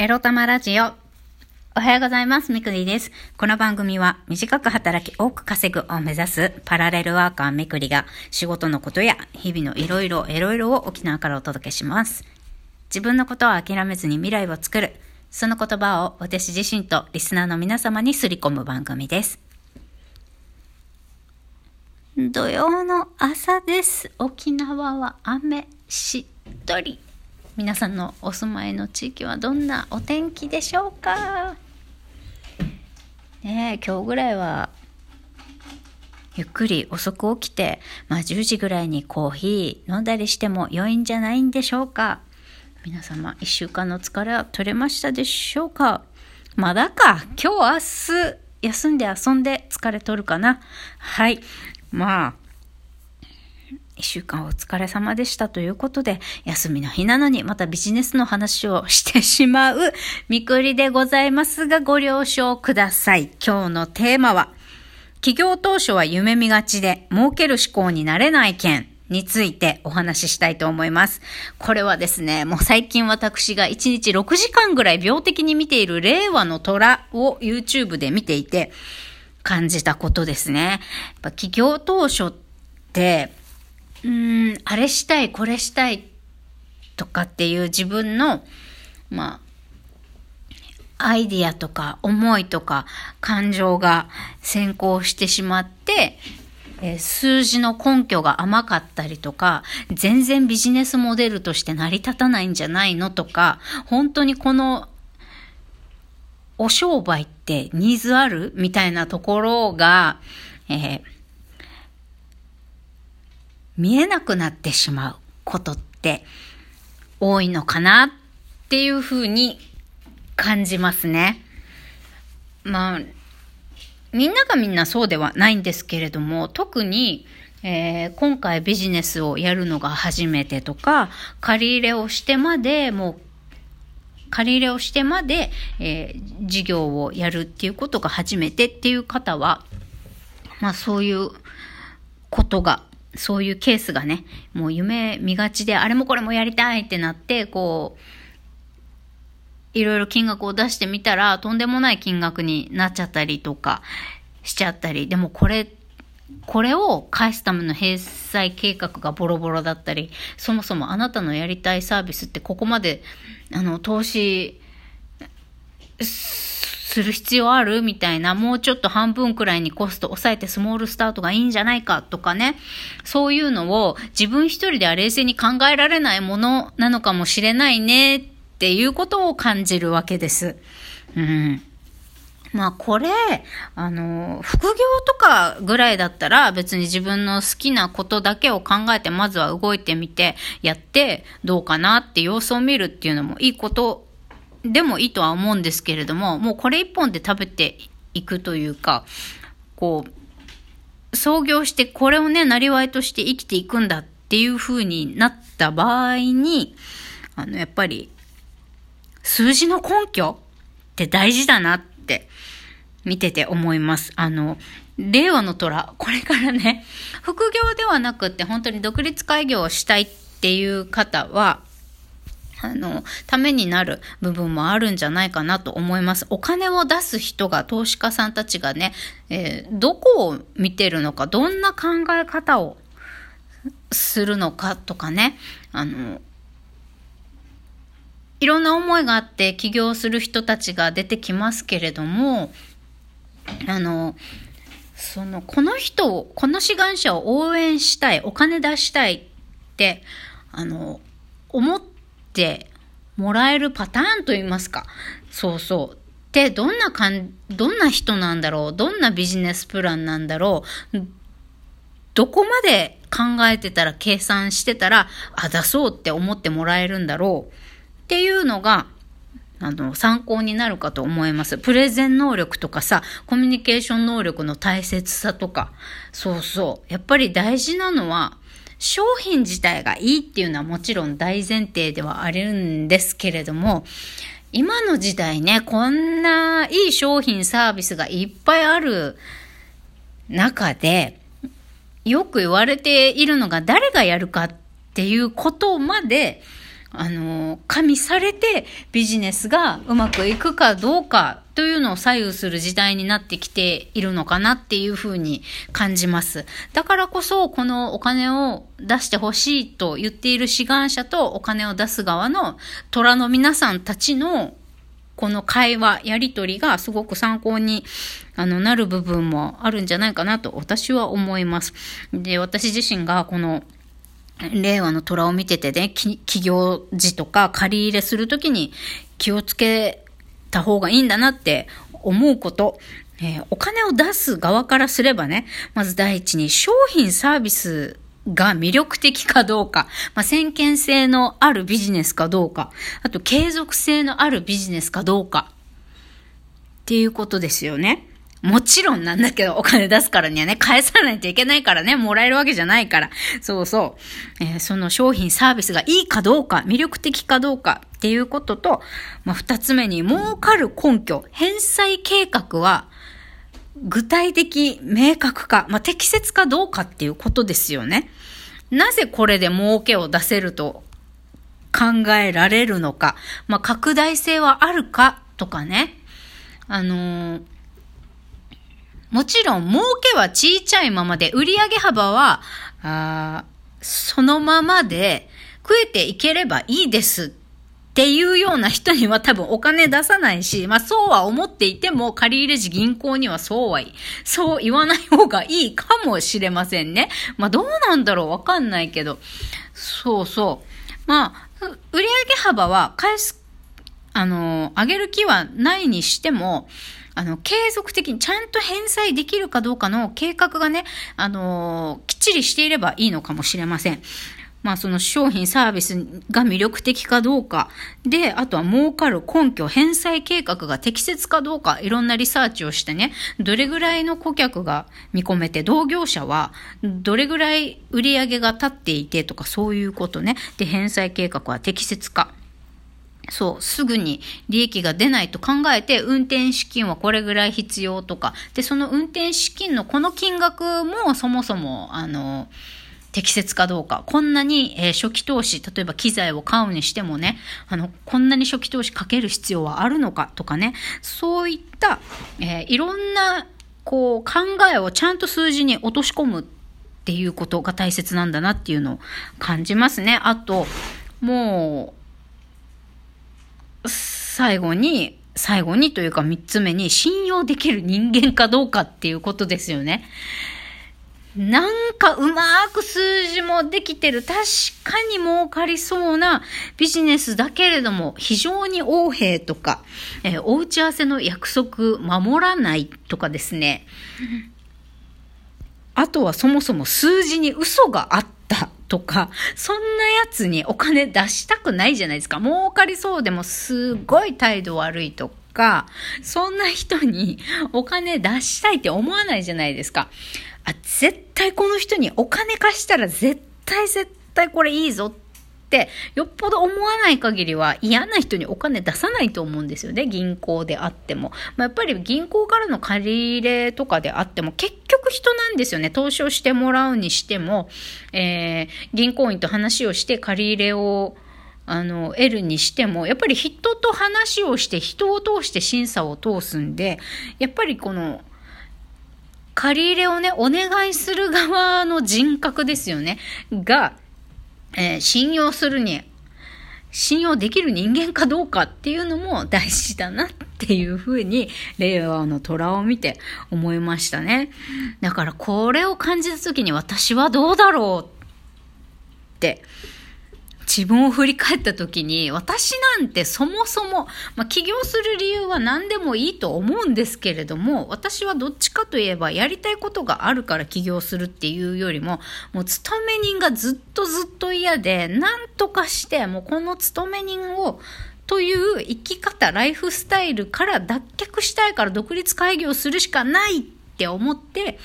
エロ玉ラジオ。おはようございます。みくりです。この番組は短く働き多く稼ぐを目指すパラレルワーカーみくりが仕事のことや日々のいろいろいろいろを沖縄からお届けします。自分のことを諦めずに未来を作る。その言葉を私自身とリスナーの皆様にすり込む番組です。土曜の朝です。沖縄は雨しっとり。皆さんのお住まいの地域はどんなお天気でしょうか？ねえ今日ぐらいはゆっくり遅く起きて、まあ、10時ぐらいにコーヒー飲んだりしても良いんじゃないんでしょうか？皆様1週間の疲れは取れましたでしょうか？まだか。今日明日休んで遊んで疲れ取るかな。はい。まあ一週間お疲れ様でしたということで、休みの日なのにまたビジネスの話をしてしまう みくりでございますが、ご了承ください。今日のテーマは、企業当初は夢見がちで儲ける思考になれない件についてお話ししたいと思います。これはですね、もう最近私が1日6時間ぐらい病的に見ている令和の虎を YouTube で見ていて感じたことですね。やっぱ企業当初って、うん、あれしたい、これしたいとかっていう自分の、まあ、アイディアとか思いとか感情が先行してしまって、えー数字の根拠が甘かったりとか、全然ビジネスモデルとして成り立たないんじゃないのとか、本当にこのお商売ってニーズあるみたいなところが、えー見えなくなってしまうことって多いのかなっていうふうに感じますね。まあ、みんながみんなそうではないんですけれども、特に、えー今回ビジネスをやるのが初めてとか、借り入れをしてまで、もう借り入れをしてまで、えー事業をやるっていうことが初めてっていう方は、まあそういうことが、そういうケースがね、もう夢見がちで、あれもこれもやりたいってなって、こう、いろいろ金額を出してみたら、とんでもない金額になっちゃったりとかしちゃったり、でもこれ、これを返すための返済計画がボロボロだったり、そもそもあなたのやりたいサービスってここまで、あの、投資する必要あるみたいな、もうちょっと半分くらいにコスト抑えてスモールスタートがいいんじゃないかとかね、そういうのを自分一人では冷静に考えられないものなのかもしれないねっていうことを感じるわけです。うん。まあこれ、あの、副業とかぐらいだったら別に自分の好きなことだけを考えてまずは動いてみてやってどうかなって様子を見るっていうのもいいことでもいいとは思うんですけれども、もうこれ一本で食べていくというか、こう、創業してこれをね、なりわいとして生きていくんだっていう風になった場合に、あの、やっぱり、数字の根拠って大事だなって見てて思います。あの、令和の虎、これからね、副業ではなくって本当に独立開業をしたいっていう方は、あの、ためになる部分もあるんじゃないかなと思います。お金を出す人が、投資家さんたちがね、えーどこを見てるのか、どんな考え方をするのかとかね、あの、いろんな思いがあって起業する人たちが出てきますけれども、あの、その、この人を、この志願者を応援したい、お金出したいって、あの、思ってってもらえるパターンといいますか。そうそう。で、どんなかん、どんな人なんだろうどんなビジネスプランなんだろうどこまで考えてたら、計算してたら、あ、出そうって思ってもらえるんだろうっていうのが、あの、参考になるかと思います。プレゼン能力とかさ、コミュニケーション能力の大切さとか、そうそう。やっぱり大事なのは、商品自体がいいっていうのはもちろん大前提ではあるんですけれども、今の時代ね、こんないい商品サービスがいっぱいある中で、よく言われているのが誰がやるかっていうことまであの、加味されてビジネスがうまくいくかどうかというのを左右する時代になってきているのかなっていうふうに感じます。だからこそ、このお金を出してほしいと言っている志願者とお金を出す側の虎の皆さんたちのこの会話、やりとりがすごく参考にあのなる部分もあるんじゃないかなと私は思います。で、私自身がこの令和の虎を見ててね、企業時とか借り入れするときに気をつけた方がいいんだなって思うこと。えー、お金を出す側からすればね、まず第一に商品サービスが魅力的かどうか、まあ、先見性のあるビジネスかどうか、あと継続性のあるビジネスかどうか、っていうことですよね。もちろんなんだけど、お金出すからにはね、返さないといけないからね、もらえるわけじゃないから。そうそう。えー、その商品、サービスがいいかどうか、魅力的かどうかっていうことと、まあ、二つ目に、儲かる根拠、返済計画は、具体的、明確か、まあ、適切かどうかっていうことですよね。なぜこれで儲けを出せると考えられるのか、まあ、拡大性はあるかとかね。あのーもちろん儲けは小さいままで、売上幅は、あそのままで食えていければいいですっていうような人には多分お金出さないし、まあそうは思っていても借入時銀行にはそうはいい、そう言わない方がいいかもしれませんね。まあどうなんだろうわかんないけど。そうそう。まあ、売上幅は返す、あの、上げる気はないにしても、あの、継続的にちゃんと返済できるかどうかの計画がね、あのきっちりしていればいいのかもしれません。まあその商品サービスが魅力的かどうか。で、あとは儲かる根拠、返済計画が適切かどうか、いろんなリサーチをしてね、どれぐらいの顧客が見込めて、同業者はどれぐらい売り上げが立っていてとかそういうことね。で、返済計画は適切か。そう、すぐに利益が出ないと考えて、運転資金はこれぐらい必要とか、で、その運転資金のこの金額もそもそも、あの、適切かどうか。こんなに、えー、初期投資、例えば機材を買うにしてもね、あの、こんなに初期投資かける必要はあるのかとかね、そういった、えー、いろんな、こう、考えをちゃんと数字に落とし込むっていうことが大切なんだなっていうのを感じますね。あと、もう、最後に、最後にというか三つ目に信用できる人間かどうかっていうことですよね。なんかうまく数字もできてる。確かに儲かりそうなビジネスだけれども、非常に横柄とか、えー、お打ち合わせの約束守らないとかですね。あとはそもそも数字に嘘があったとか、そんなやつにお金出したくないじゃないですか。儲かりそうでもすごい態度悪いとか、そんな人にお金出したいって思わないじゃないですか。あ、絶対この人にお金貸したら絶対絶対これいいぞってよっぽど思わない限りは嫌な人にお金出さないと思うんですよね。銀行であっても、まあ、やっぱり銀行からの借り入れとかであっても結局人なんですよね。投資をしてもらうにしても、えー、銀行員と話をして借り入れをあの、得るにしても、やっぱり人と話をして、人を通して審査を通すんで、やっぱりこの、借り入れをね、お願いする側の人格ですよね。が、えー、信用するに、信用できる人間かどうかっていうのも大事だなっていうふうに、令和の虎を見て思いましたね。だからこれを感じた時に私はどうだろうって、自分を振り返った時に、私なんてそもそも、まあ、起業する理由は何でもいいと思うんですけれども、私はどっちかといえば、やりたいことがあるから起業するっていうよりも、もう勤め人がずっとずっと嫌で、なんとかして、もうこの勤め人を、という生き方、ライフスタイルから脱却したいから独立会議をするしかないって思って、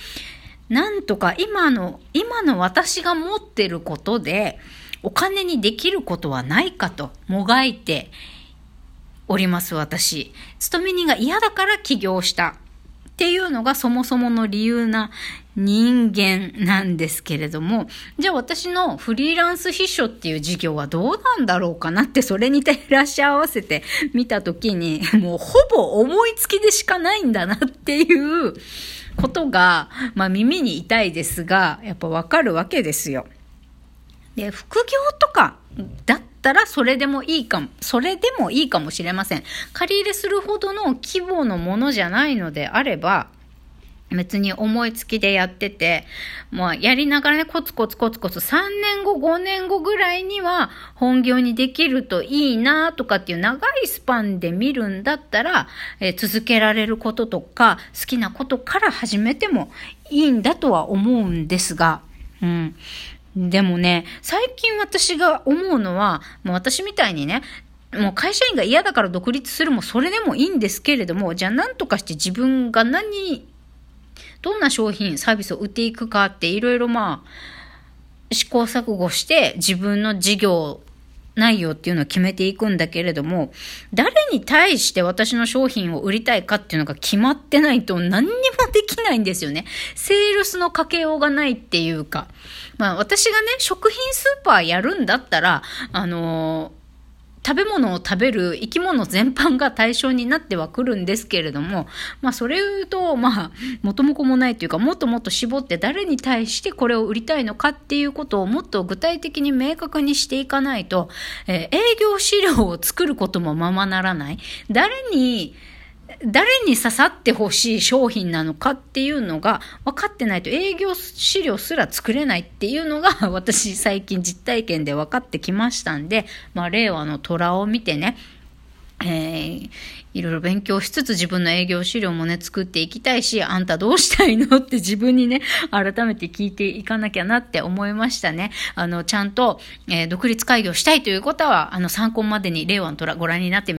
なんとか今の、今の私が持ってることで、お金にできることはないかともがいております私。勤め人が嫌だから起業したっていうのがそもそもの理由な人間なんですけれども、じゃあ私のフリーランス秘書っていう事業はどうなんだろうかなってそれに照らし合わせて見たときに、もうほぼ思いつきでしかないんだなっていうことが、まあ耳に痛いですが、やっぱわかるわけですよ。で、副業とかだったらそれでもいいかも、それでもいいかもしれません。借り入れするほどの規模のものじゃないのであれば、別に思いつきでやってて、まあ、やりながらね、コツコツコツコツ3年後、5年後ぐらいには本業にできるといいなとかっていう長いスパンで見るんだったら、えー、続けられることとか、好きなことから始めてもいいんだとは思うんですが、うん。でもね、最近私が思うのは、もう私みたいにね、もう会社員が嫌だから独立するもそれでもいいんですけれども、じゃあ何とかして自分が何どんな商品、サービスを売っていくかっていろいろまあ、試行錯誤して自分の事業内容っていうのを決めていくんだけれども、誰に対して私の商品を売りたいかっていうのが決まってないと何にもできないんですよね。セールスのかけようがないっていうか。まあ私がね、食品スーパーやるんだったら、あのー食べ物を食べる生き物全般が対象になってはくるんですけれども、まあそれ言うと、まあ元も子もないというか、もっともっと絞って誰に対してこれを売りたいのかっていうことをもっと具体的に明確にしていかないと、えー、営業資料を作ることもままならない。誰に、誰に刺さってほしい商品なのかっていうのが分かってないと営業資料すら作れないっていうのが 私最近実体験で分かってきましたんで、まあ、令和の虎を見てね、えー、いろいろ勉強しつつ自分の営業資料もね、作っていきたいし、あんたどうしたいのって 自分にね、改めて聞いていかなきゃなって思いましたね。あの、ちゃんと、えー、独立開業したいということは、あの、参考までに令和の虎ご覧になってみ